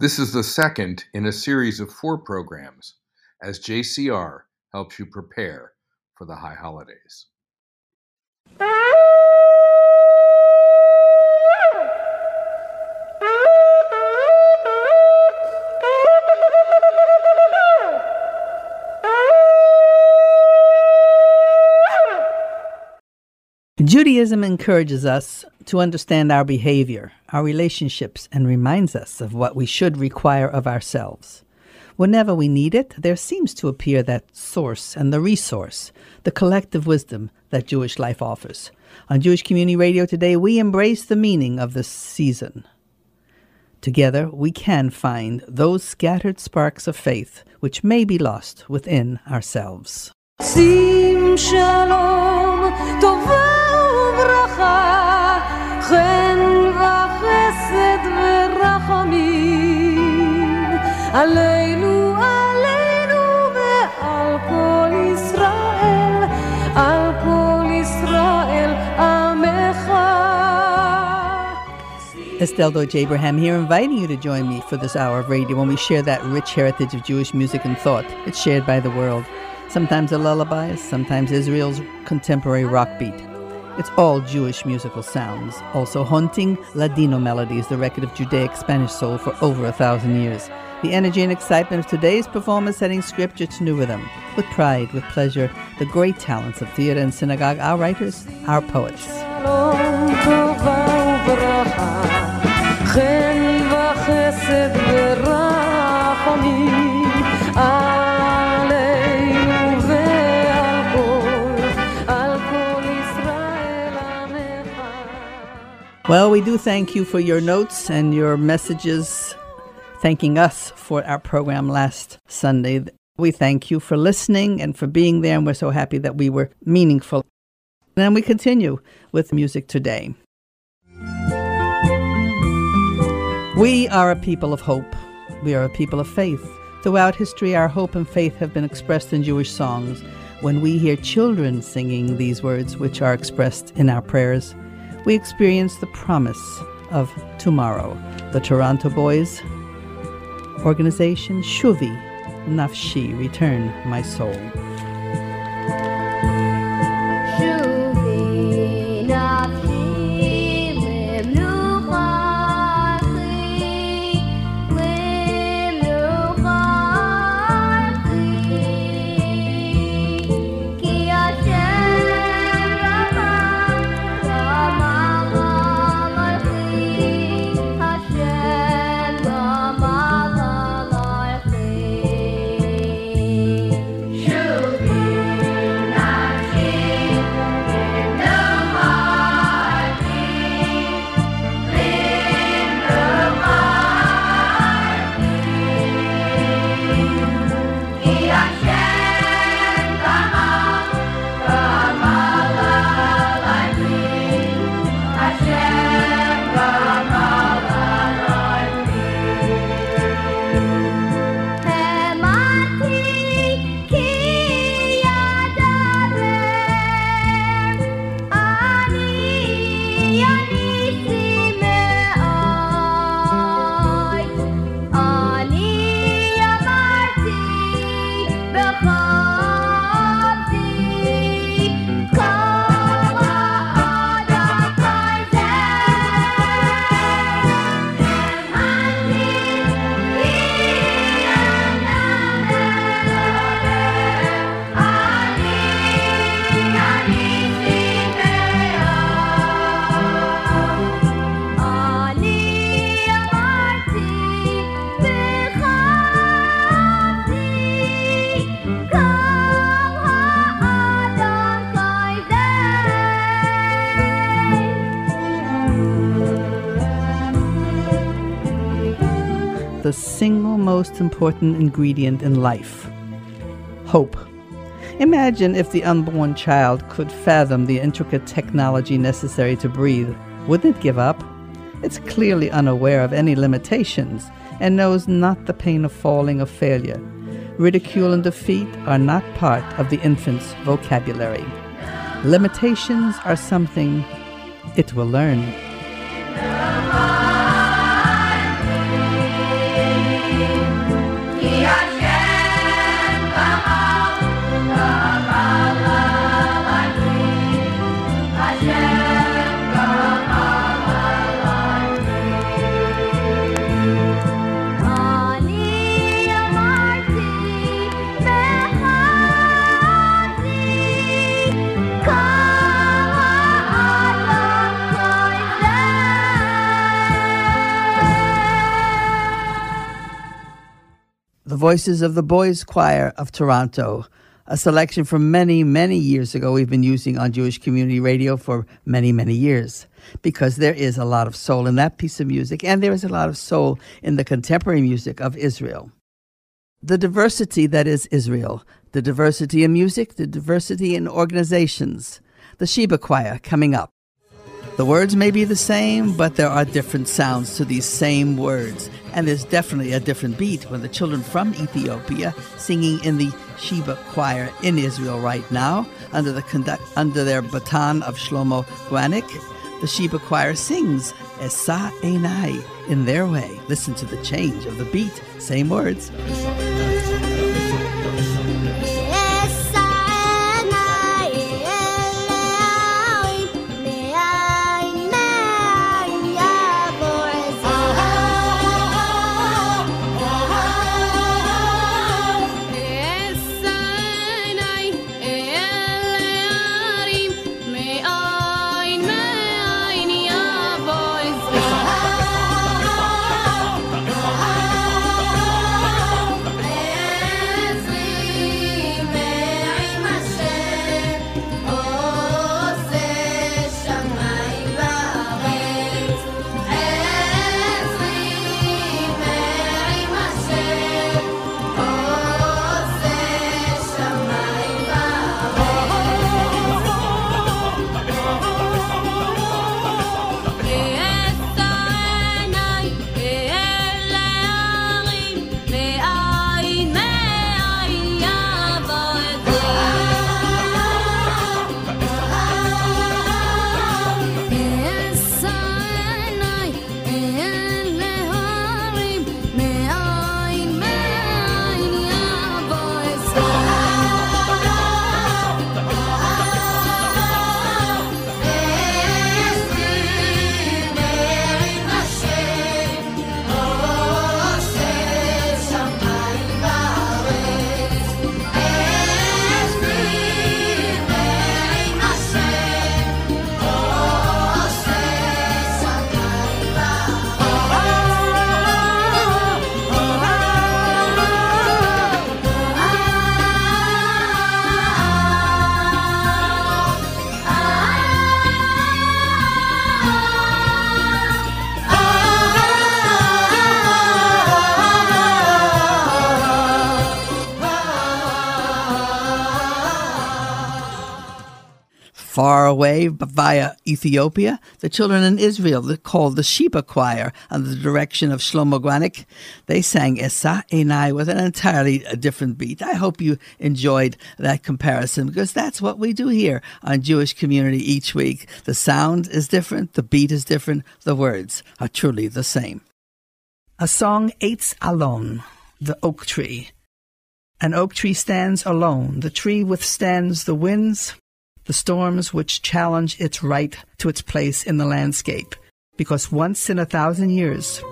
This is the second in a series of four programs as JCR helps you prepare for the high holidays. Judaism encourages us to understand our behavior, our relationships, and reminds us of what we should require of ourselves. Whenever we need it, there seems to appear that source and the resource, the collective wisdom that Jewish life offers. On Jewish Community Radio today, we embrace the meaning of this season. Together, we can find those scattered sparks of faith which may be lost within ourselves. חן וחסד ורחמים, עלינו, עלינו ועל כל ישראל, על כל ישראל עמך. Estelle Deutsch Abraham here, inviting you to join me for this hour of radio when we share that rich heritage of Jewish music and thought. It's shared by the world. Sometimes a lullaby, sometimes Israel's contemporary rock beat. It's all Jewish musical sounds, also haunting Ladino melodies, the record of Judaic Spanish soul for over a thousand years. The energy and excitement of today's performance setting scripture to new rhythm, with pride, with pleasure, the great talents of theater and synagogue, our writers, our poets. Well, we do thank you for your notes and your messages, thanking us for our program last Sunday. We thank you for listening and for being there, and we're so happy that we were meaningful. Then we continue with music today. We are a people of hope. We are a people of faith. Throughout history, our hope and faith have been expressed in Jewish songs. When we hear children singing these words, which are expressed in our prayers, we experience the promise of tomorrow. The Toronto Boys organization, Shuvi, Nafshi, Return My Soul. Most important ingredient in life hope. Imagine if the unborn child could fathom the intricate technology necessary to breathe. Wouldn't it give up? It's clearly unaware of any limitations and knows not the pain of falling or failure. Ridicule and defeat are not part of the infant's vocabulary. Limitations are something it will learn. The voices of the Boys Choir of Toronto, a selection from many, many years ago we've been using on Jewish Community Radio for many, many years. Because there is a lot of soul in that piece of music, and there is a lot of soul in the contemporary music of Israel. The diversity that is Israel, the diversity in music, the diversity in organizations, the Sheba Choir coming up. The words may be the same, but there are different sounds to these same words. And there's definitely a different beat when the children from Ethiopia singing in the Sheba choir in Israel right now, under the conduct, under their baton of Shlomo Gronich. The Sheba choir sings Esa Enai in their way. Listen to the change of the beat, same words. Far away via Ethiopia, the children in Israel called the Sheba Choir under the direction of Shlomo Gronich. They sang Esa Enai with an entirely uh, different beat. I hope you enjoyed that comparison because that's what we do here on Jewish Community each week. The sound is different, the beat is different, the words are truly the same. A song Eitz Alon, the oak tree. An oak tree stands alone. The tree withstands the winds, the storms which challenge its right to its place in the landscape. Because once in a thousand years,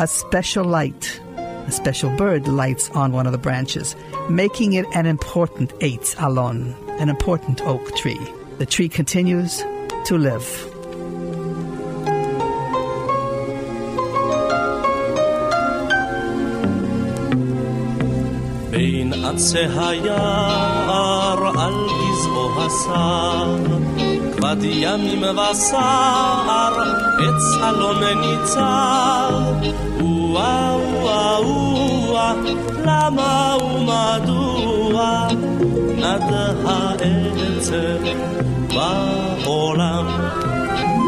a special light, a special bird lights on one of the branches, making it an important Eitz Alon, an important oak tree. The tree continues to live. בין עצי היער על גזעו הסר, כבד ימים וסער, עץ אלון ניצר. וואה וואה וואה, למה ומדוע נד העצב בעולם?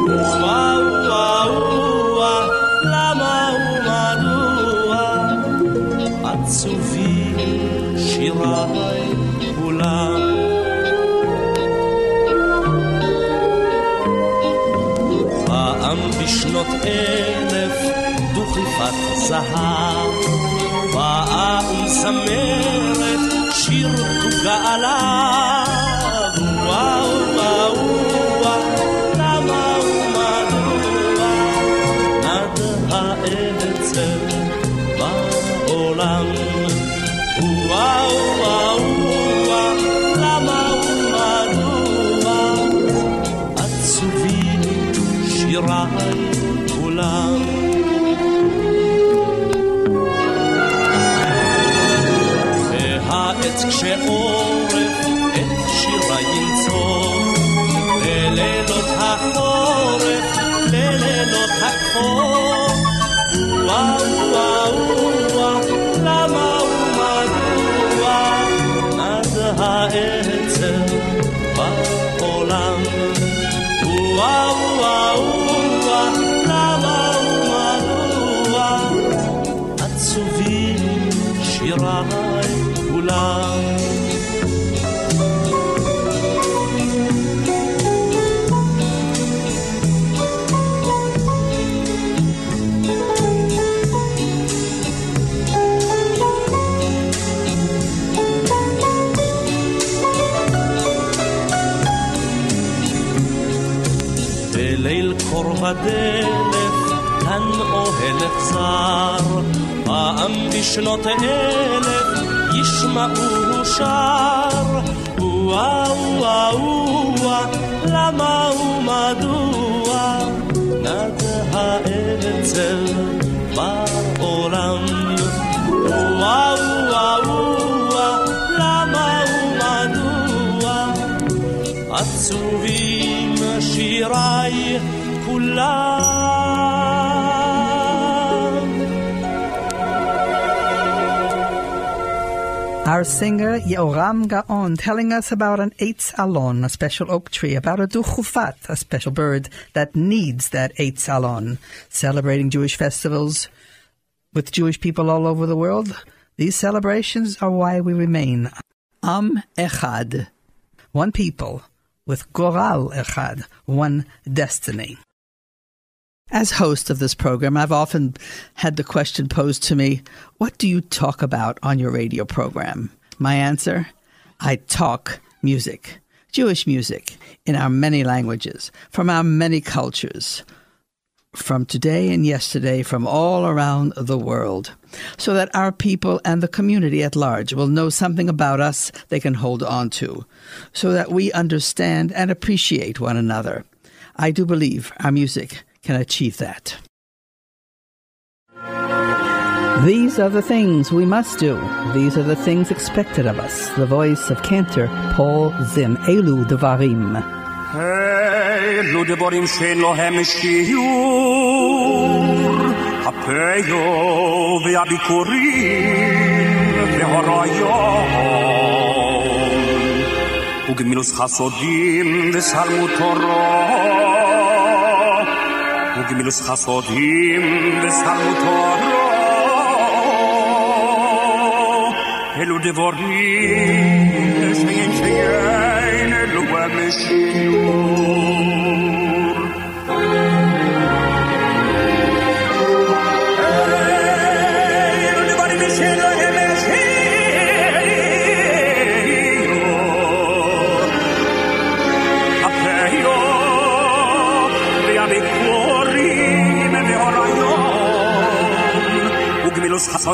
וואה וואה וואה, למה ומדוע עצובים שיריי בשנות אלף דוכיפת זהב, באה ומזמרת שיר וגאלה. וואו rai bulan פעם בשנות אלף ישמעו שר. וואה וואה וואה, למה ומדוע נד האצל בעולם? וואה וואה וואה, למה ומדוע עצובים שיריי כולם. Our singer Yoram Gaon telling us about an Eitz Alon, a special oak tree, about a Duchufat, a special bird that needs that Eitz Alon, celebrating Jewish festivals with Jewish people all over the world. These celebrations are why we remain. Am Echad, one people with Goral Echad, one destiny. As host of this program, I've often had the question posed to me What do you talk about on your radio program? My answer I talk music, Jewish music, in our many languages, from our many cultures, from today and yesterday, from all around the world, so that our people and the community at large will know something about us they can hold on to, so that we understand and appreciate one another. I do believe our music can achieve that. These are the things we must do. These are the things expected of us. The voice of cantor Paul Zim, Elu Devarim. Elu Devarim Shelo Hemeshkiur, Hapeyo Ve'abikurim Ve'horayon, Ugmilus Chasodim Ve'salmu Torah, תורו, וגמילוס חסודים ושלמות תורו, אלו דבורים שאין שאין אלו בשיעור. אלו דברים שאין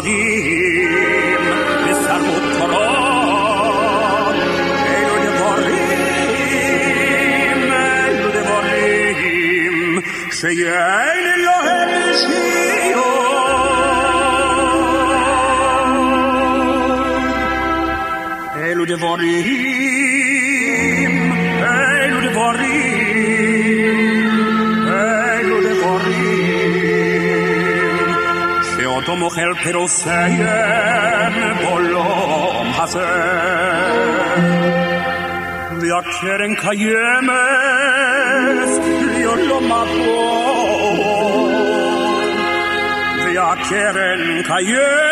い。حسین بلوم حسین یا کرن کیمس لیولو مابون یا کرن کیمس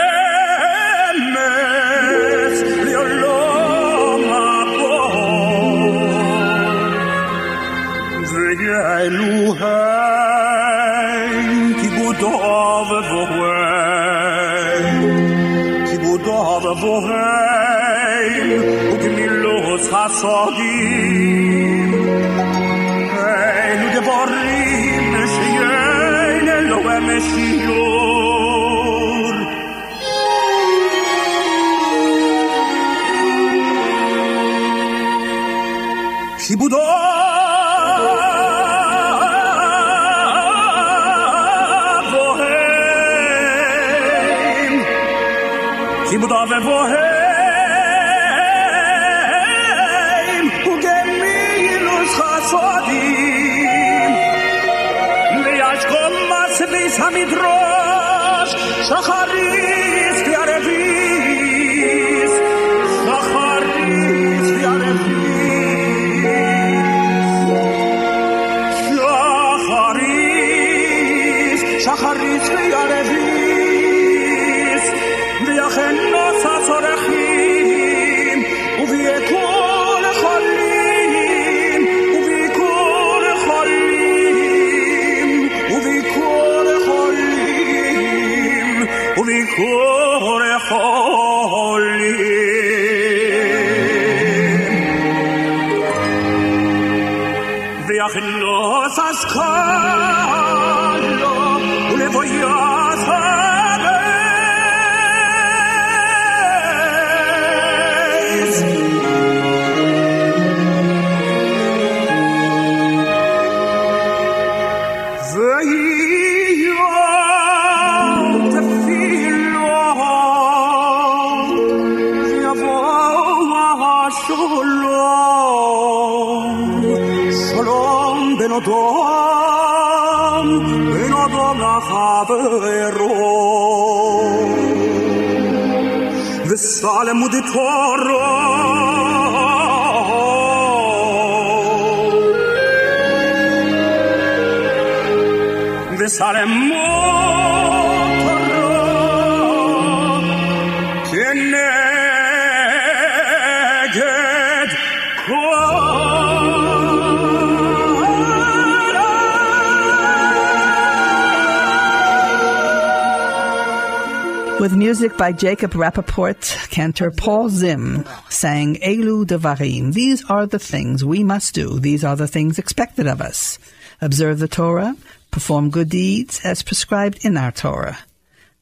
music by Jacob Rappaport, cantor Paul Zim sang Elu Devarim. These are the things we must do. These are the things expected of us. Observe the Torah, perform good deeds as prescribed in our Torah.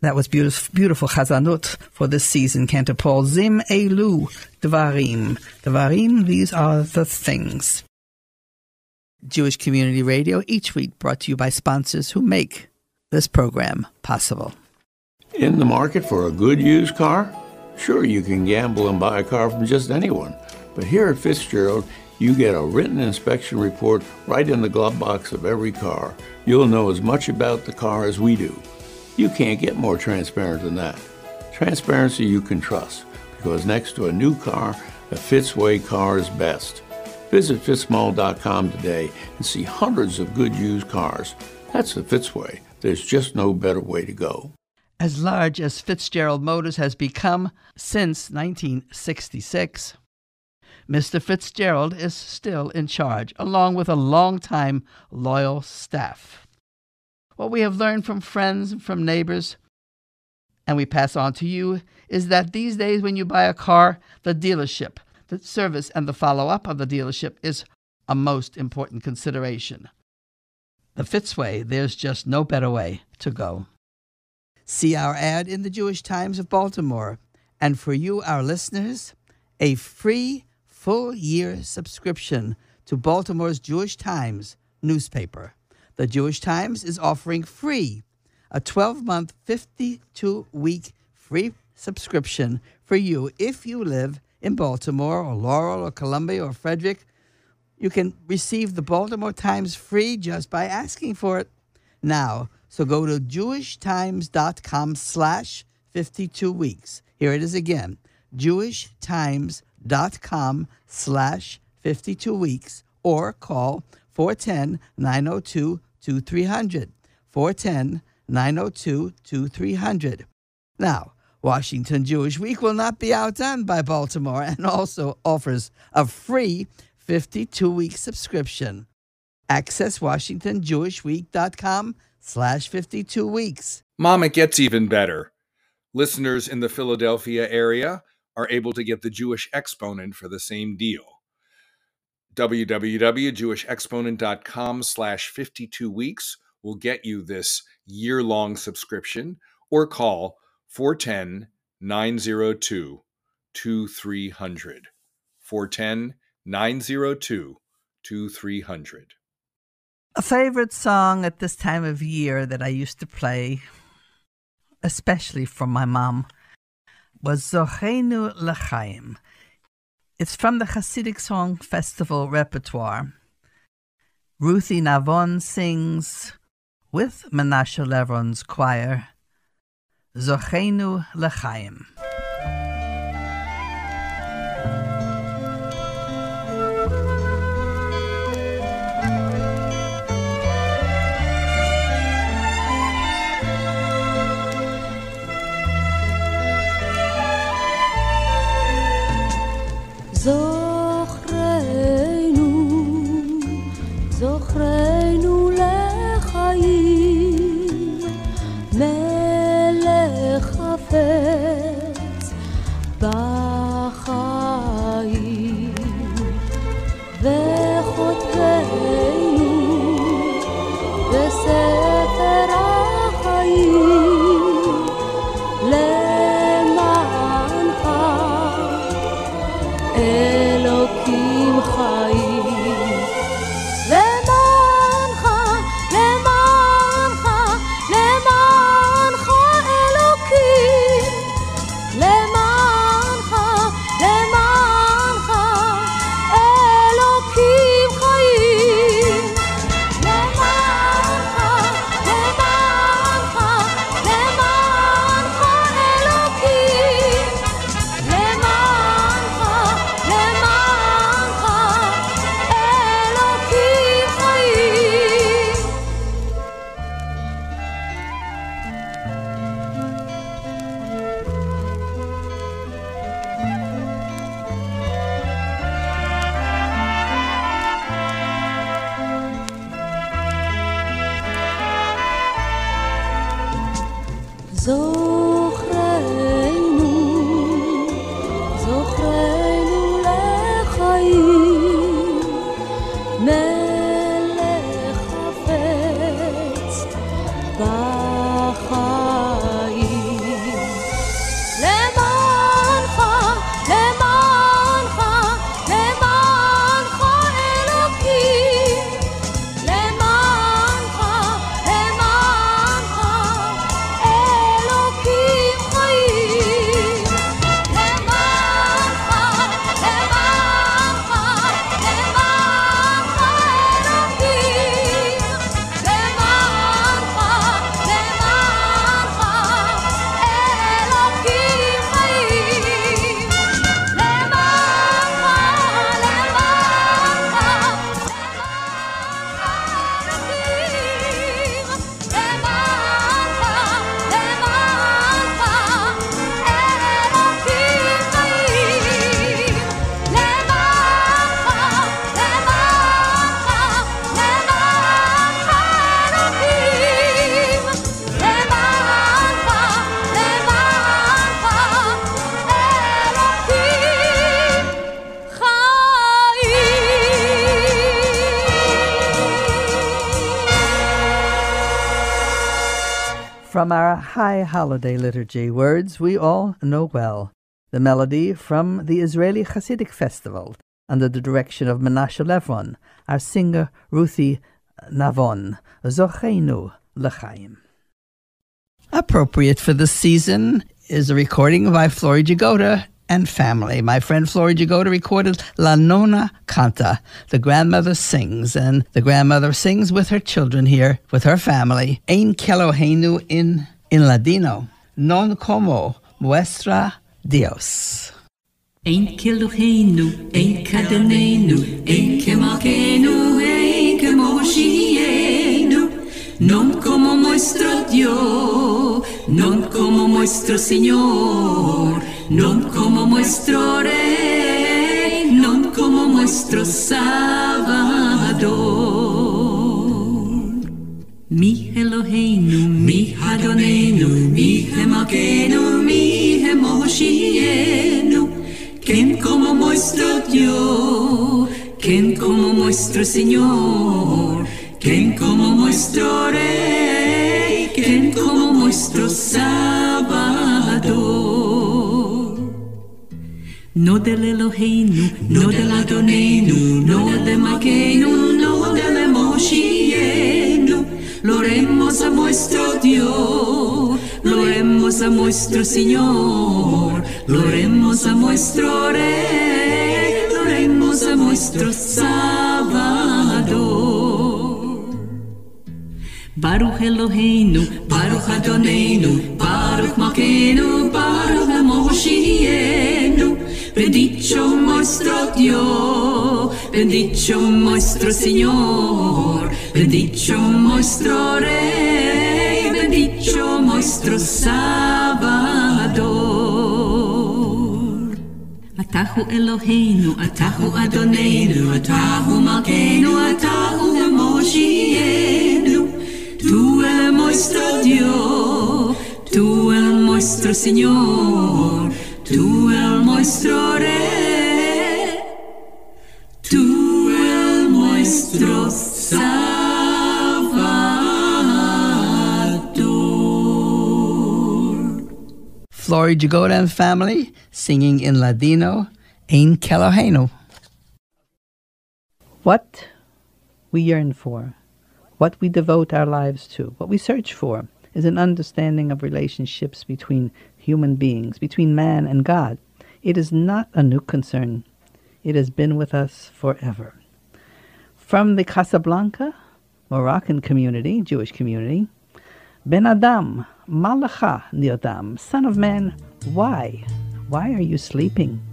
That was beautiful, beautiful chazanut for this season. Cantor Paul Zim Elu Devarim. Devarim, these are the things. Jewish Community Radio, each week brought to you by sponsors who make this program possible. In the market for a good used car? Sure, you can gamble and buy a car from just anyone. But here at Fitzgerald, you get a written inspection report right in the glove box of every car. You'll know as much about the car as we do. You can't get more transparent than that. Transparency you can trust, because next to a new car, a Fitzway car is best. Visit fitzmall.com today and see hundreds of good used cars. That's the Fitzway. There's just no better way to go. As large as Fitzgerald Motors has become since 1966. Mr. Fitzgerald is still in charge, along with a long-time loyal staff. What we have learned from friends and from neighbors, and we pass on to you, is that these days when you buy a car, the dealership, the service, and the follow up of the dealership is a most important consideration. The Fitzway, there's just no better way to go. See our ad in the Jewish Times of Baltimore. And for you, our listeners, a free full year subscription to Baltimore's Jewish Times newspaper. The Jewish Times is offering free a 12 month, 52 week free subscription for you if you live in Baltimore or Laurel or Columbia or Frederick. You can receive the Baltimore Times free just by asking for it now. So go to jewishtimes.com slash 52 weeks. Here it is again, jewishtimes.com slash 52 weeks or call 410-902-2300. 410-902-2300. Now, Washington Jewish Week will not be outdone by Baltimore and also offers a free 52-week subscription. Access WashingtonJewishWeek.com slash 52 weeks. Mom, it gets even better. Listeners in the Philadelphia area are able to get the Jewish Exponent for the same deal. www.jewishexponent.com slash 52 weeks will get you this year-long subscription or call 410-902-2300. 410-902-2300. A favorite song at this time of year that I used to play, especially from my mom, was Zochenu L'chaim. It's from the Hasidic Song Festival repertoire. Ruthie Navon sings with Menashe Lev-Ran's choir, Zochenu L'chaim. From our High Holiday Liturgy, words we all know well. The melody from the Israeli Hasidic Festival under the direction of Menashe Lev-Ran, our singer Ruthie Navon, Zocheinu L'chaim. Appropriate for this season is a recording by Flory Jagoda and family. My friend Flory Jagoda recorded La Nona Canta. The grandmother sings, and the grandmother sings with her children here, with her family. Ein Keloheinu in, in Ladino. Non como muestra Dios. Ein Keloheinu, ein Kadonenu, ein Kemalkenu, ein Kemoshienu, non como nuestro Dios, non como nuestro Señor, non como nuestro Rey, non como nuestro Salvador. Mi Eloheinu, mi Adonenu, mi Emakenu, mi Emoshienu, quien como nuestro Dios, quien como nuestro Señor, quien como nuestro Rey, quien como nuestro Salvador. No del Eloheinu, no del Adonenu, no del Maquenu, no del Moshienu. Lo oremos a nuestro Dios, lo oremos a nuestro Señor, lo oremos a nuestro Rey, lo oremos a nuestro Salvador. Baruch Eloheinu, Baruch Adonenu, Baruch Malkeinu, Baruch Moshienu. Bendicho nuestro Dios, bendicho nuestro Señor, bendicho nuestro Rey, bendicho nuestro Salvador. Atahu Eloheinu, Atahu Adonenu, Atahu Malkeinu, Moshienu. Tú el nuestro Señor, tú el nuestro Rey, tú el nuestro Salvador. Flory Jagoda and family singing in Ladino, Ein Keloheinu. What we yearn for, what we devote our lives to, what we search for, is an understanding of relationships between human beings, between man and God. It is not a new concern. It has been with us forever. From the Casablanca, Moroccan community, Jewish community, Ben Adam, Malacha Niodam, son of man, why? Why are you sleeping?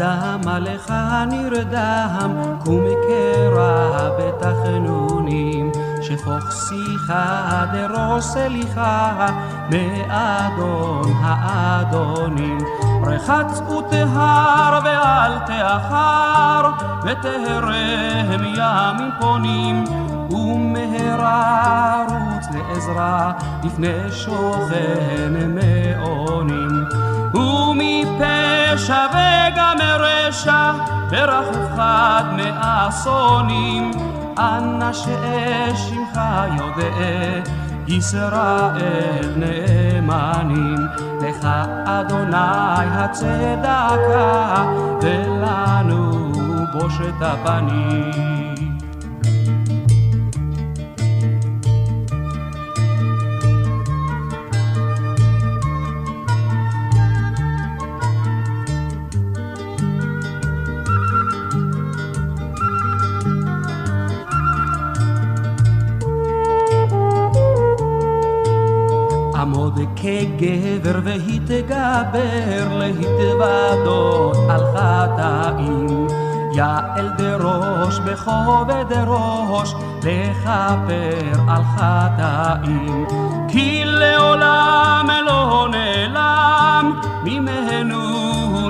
אדם עליך נרדם, קום קרע בתחנונים, שפוך שיחה דרוש סליחה, מאדון האדונים. רחץ וטהר ואל תאחר, וטהרם ימים פונים, ומהרה רוץ לעזרה, לפני שוכן מעונים. ומפשע וגם מרשע, ברחוב חד מאסונים, אנא שאש שמך יודע, ישראל נאמנים, לך אדוני הצדקה, ולנו בושת הפנים. כגבר והתגבר להתוודות על חטאים. יעל דראש בכובד ראש לכפר על חטאים. כי לעולם לא נעלם ממנו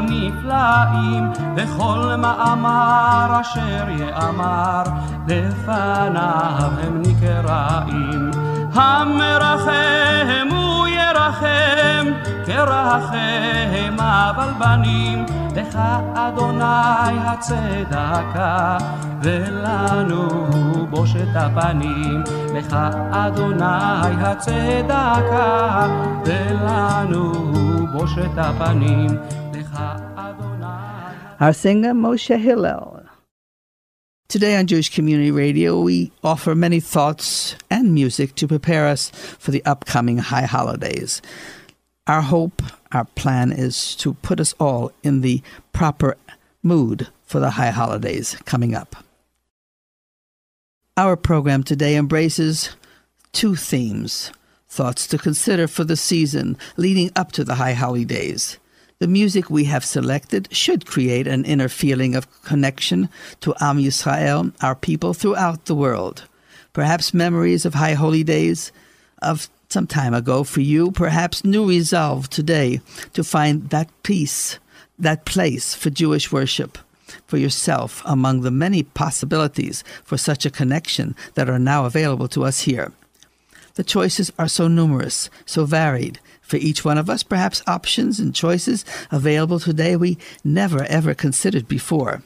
נפלאים וכל מאמר אשר יאמר לפניו הם נקראים. המרחם הוא ירחם, כרחם אבל בנים, לך אדוני הצדקה, ולנו בושת הפנים. לך אדוני הצדקה, ולנו בושת הפנים. לך אדוני... Our singer Moshe Hillel. Today on Jewish Community Radio, we offer many thoughts and music to prepare us for the upcoming high holidays. Our hope, our plan is to put us all in the proper mood for the high holidays coming up. Our program today embraces two themes thoughts to consider for the season leading up to the high holidays. The music we have selected should create an inner feeling of connection to Am Yisrael, our people throughout the world. Perhaps memories of high holy days of some time ago for you, perhaps new resolve today to find that peace, that place for Jewish worship for yourself among the many possibilities for such a connection that are now available to us here. The choices are so numerous, so varied. For each one of us, perhaps options and choices available today we never ever considered before.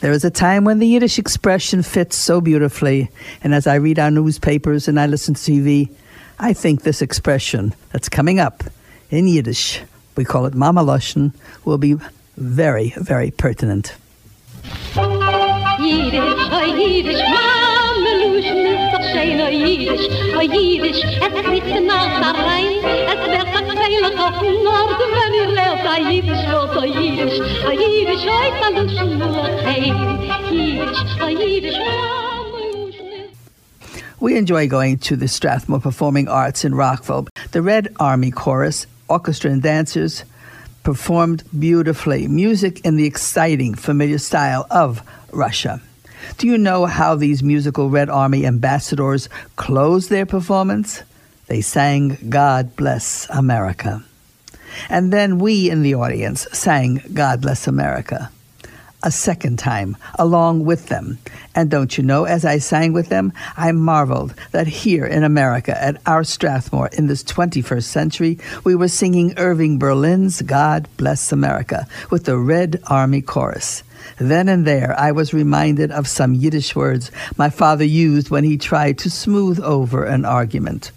There is a time when the Yiddish expression fits so beautifully, and as I read our newspapers and I listen to TV, I think this expression that's coming up in Yiddish, we call it Mama Loshen, will be very, very pertinent. Jiddisch, oh Jiddisch, Mameluschen We enjoy going to the Strathmore Performing Arts in Rockville. The Red Army Chorus, orchestra and dancers performed beautifully music in the exciting, familiar style of Russia. Do you know how these musical Red Army ambassadors closed their performance? They sang God Bless America. And then we in the audience sang God Bless America a second time along with them. And don't you know, as I sang with them, I marveled that here in America, at our Strathmore in this 21st century, we were singing Irving Berlin's God Bless America with the Red Army Chorus. Then and there, I was reminded of some Yiddish words my father used when he tried to smooth over an argument.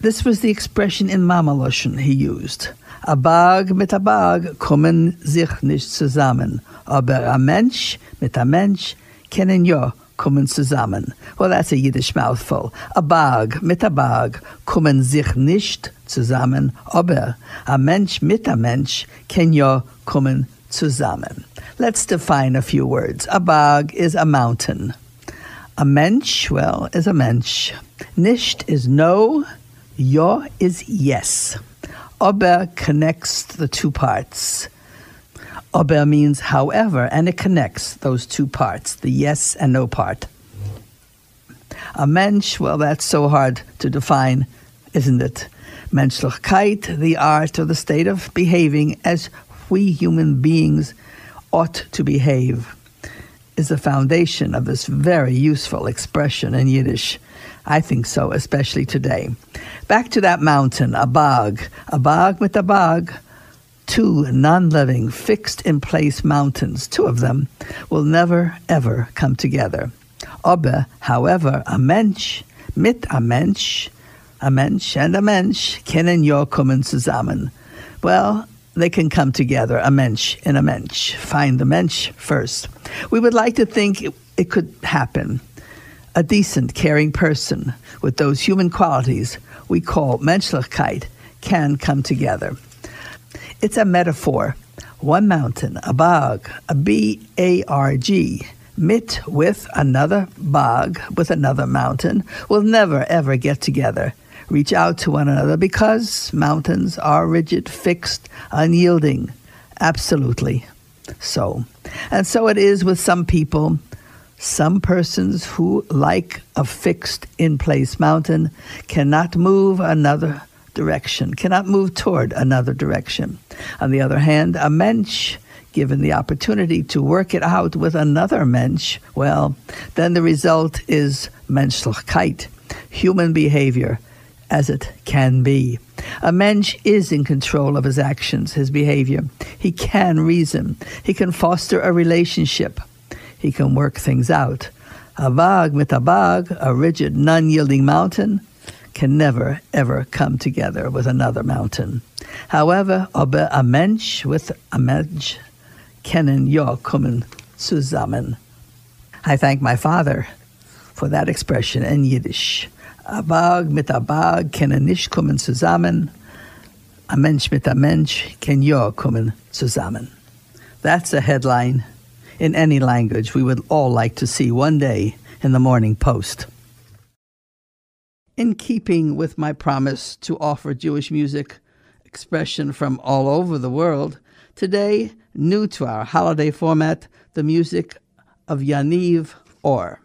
This was the expression in Mamaloshen he used. A Bag mit a Bag kommen sich nicht zusammen, aber a Mensch mit a Mensch kennen ja kommen zusammen. Well, that's a Yiddish mouthful. A Bag mit a Bag kommen sich nicht zusammen, aber a Mensch mit a Mensch kennen ja kommen zusammen. Let's define a few words. A Bag is a mountain. A Mensch, well, is a Mensch. Nicht is no, ja is yes. Aber connects the two parts. Aber means however, and it connects those two parts, the yes and no part. A mensch, well, that's so hard to define, isn't it? Menschlichkeit, the art or the state of behaving as we human beings ought to behave, is the foundation of this very useful expression in Yiddish. I think so, especially today. Back to that mountain, a bog, a bog with a bog. Two non living, fixed in place mountains, two of them, will never ever come together. Aber, however, a Mensch mit a Mensch, a Mensch and a Mensch kennen ja kommen zusammen. Well, they can come together, a Mensch and a Mensch. Find the Mensch first. We would like to think it, it could happen. A decent, caring person with those human qualities we call Menschlichkeit can come together. It's a metaphor. One mountain, a bog, a B A R G, mit with another bog, with another mountain, will never ever get together, reach out to one another because mountains are rigid, fixed, unyielding. Absolutely so. And so it is with some people. Some persons who, like a fixed in place mountain, cannot move another direction, cannot move toward another direction. On the other hand, a mensch, given the opportunity to work it out with another mensch, well, then the result is menschlichkeit, human behavior as it can be. A mensch is in control of his actions, his behavior. He can reason. He can foster a relationship. He can work things out. A bog mit a bog, a rigid, non-yielding mountain, can never, ever come together with another mountain. However, a Mensch with a Mensch kennen ja kommen zusammen. I thank my father for that expression in Yiddish. A Bag mit a Bag kennen nicht kommen zusammen. A Mensch mit a Mensch kann ja kommen zusammen. That's a headline in any language we would all like to see one day in the Morning Post. In keeping with my promise to offer Jewish music expression from all over the world, today, new to our holiday format, the music of Yaniv Or.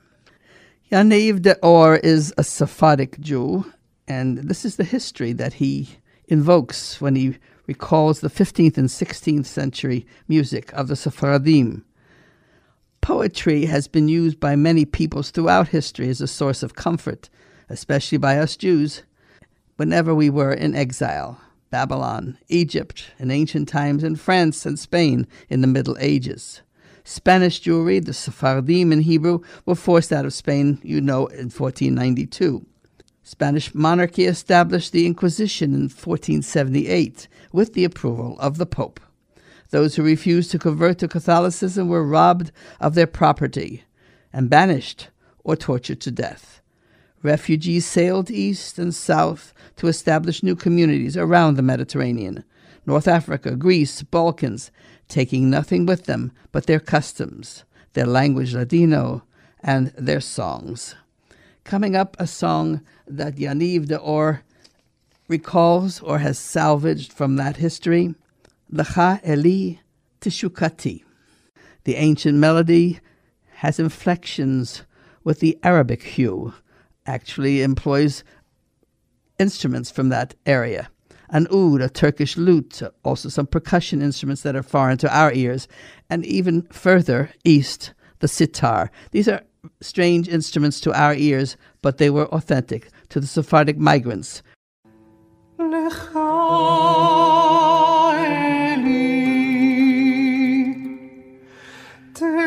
Yaniv d'Or is a Sephardic Jew, and this is the history that he invokes when he recalls the 15th and 16th century music of the Sephardim. Poetry has been used by many peoples throughout history as a source of comfort, especially by us Jews, whenever we were in exile. Babylon, Egypt in ancient times, in France and Spain in the Middle Ages. Spanish Jewry, the Sephardim in Hebrew, were forced out of Spain, you know, in 1492. Spanish monarchy established the Inquisition in 1478 with the approval of the Pope. Those who refused to convert to Catholicism were robbed of their property and banished or tortured to death. Refugees sailed east and south to establish new communities around the Mediterranean, North Africa, Greece, Balkans, taking nothing with them but their customs, their language Ladino, and their songs. Coming up, a song that Yaniv d'Or recalls or has salvaged from that history, Lecha Eli Tishukati. The ancient melody has inflections with the Arabic hue, actually employs instruments from that area. An oud, a Turkish lute, also some percussion instruments that are foreign to our ears, and even further east, the sitar. These are strange instruments to our ears, but they were authentic to the Sephardic migrants.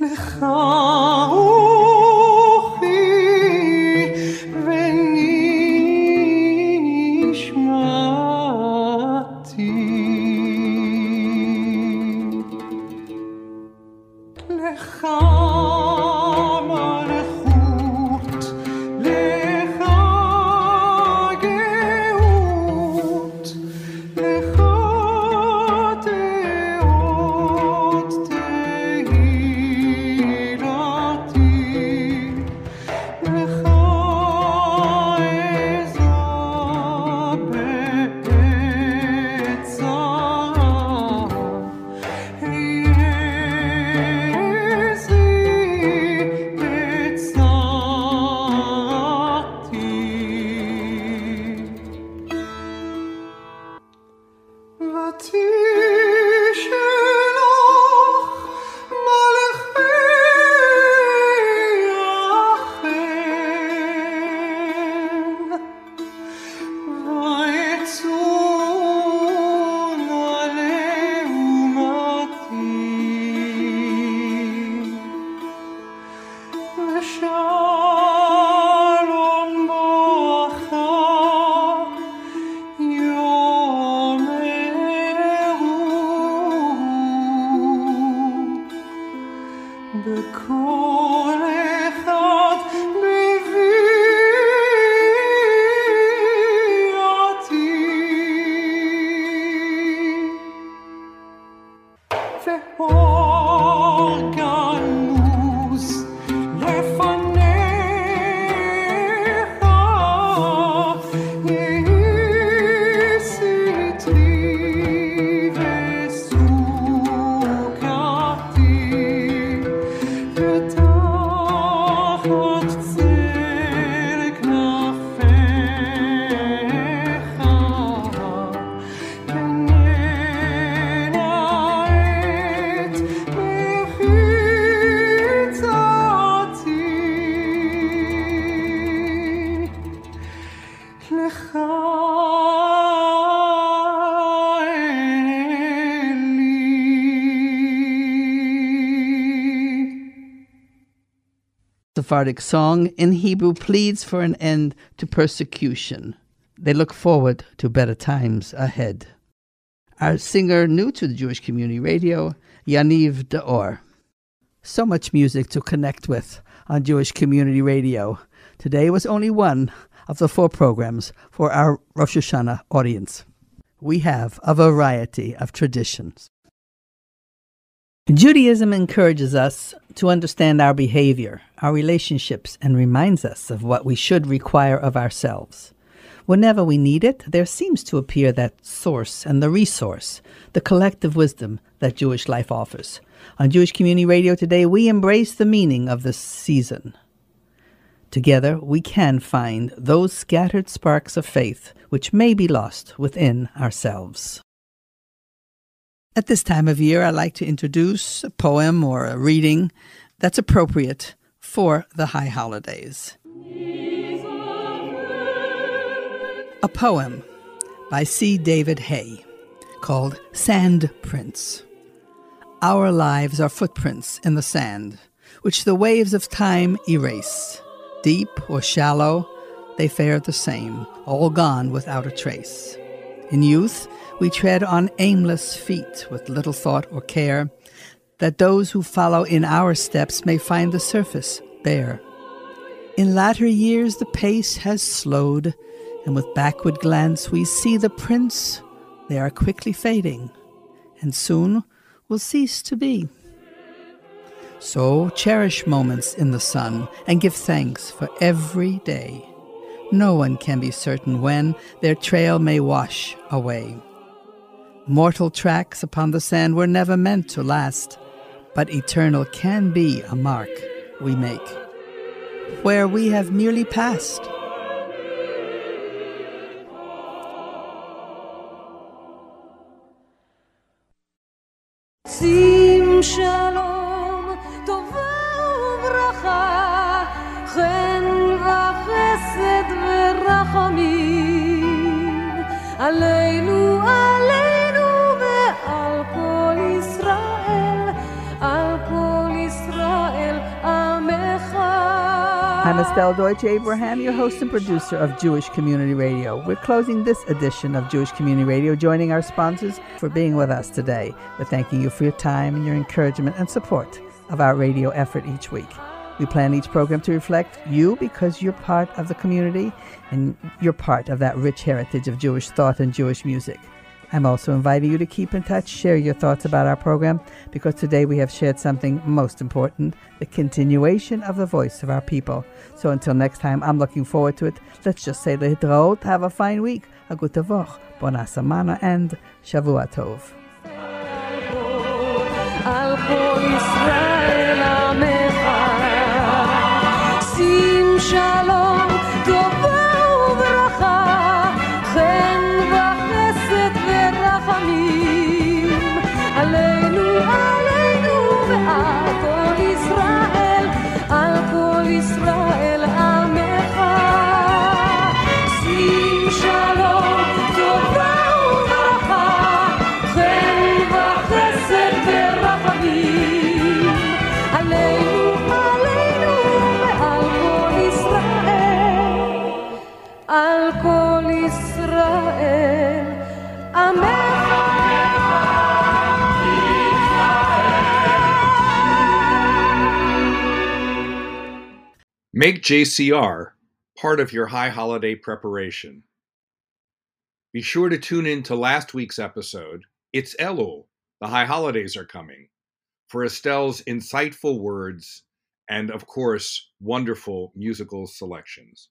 לך Sephardic song in Hebrew pleads for an end to persecution. They look forward to better times ahead. Our singer new to the Jewish Community Radio, Yaniv d'Or. So much music to connect with on Jewish Community Radio. Today was only one of the four programs for our Rosh Hashanah audience. We have a variety of traditions. Judaism encourages us to understand our behavior, our relationships, and reminds us of what we should require of ourselves. Whenever we need it, there seems to appear that source and the resource, the collective wisdom that Jewish life offers. On Jewish Community Radio today, we embrace the meaning of this season. Together, we can find those scattered sparks of faith which may be lost within ourselves. At this time of year, I like to introduce a poem or a reading that's appropriate for the high holidays. A poem by C. David Hey called Sand Prints. Our lives are footprints in the sand, which the waves of time erase. Deep or shallow, they fare the same, all gone without a trace. In youth, we tread on aimless feet with little thought or care. that those who follow in our steps may find the surface bare. In latter years the pace has slowed, and with backward glance we see the prints, they are quickly fading, and soon will cease to be. So cherish moments in the sun and give thanks for every day. No one can be certain when their trail may wash away. Mortal tracks upon the sand were never meant to last, but eternal can be a mark we make, where we have merely passed. שים שלום, טובה וברכה, חן וחסד ורחמים, עלינו, Estelle Deutsch Abraham, your host and producer of Jewish Community Radio. We're closing this edition of Jewish Community Radio, joining our sponsors for being with us today. We're thanking you for your time and your encouragement and support of our radio effort each week. We plan each program to reflect you because you're part of the community and you're part of that rich heritage of Jewish thought and Jewish music. I'm also inviting you to keep in touch, share your thoughts about our program, because today we have shared something most important the continuation of the voice of our people. So until next time, I'm looking forward to it. Let's just say lehitraot, have a fine week, a gute Woche, bona semana, and Shavua Tov. Make JCR part of your high holiday preparation. Be sure to tune in to last week's episode. It's Elul. The high holidays are coming. For Estelle's insightful words and, of course, wonderful musical selections.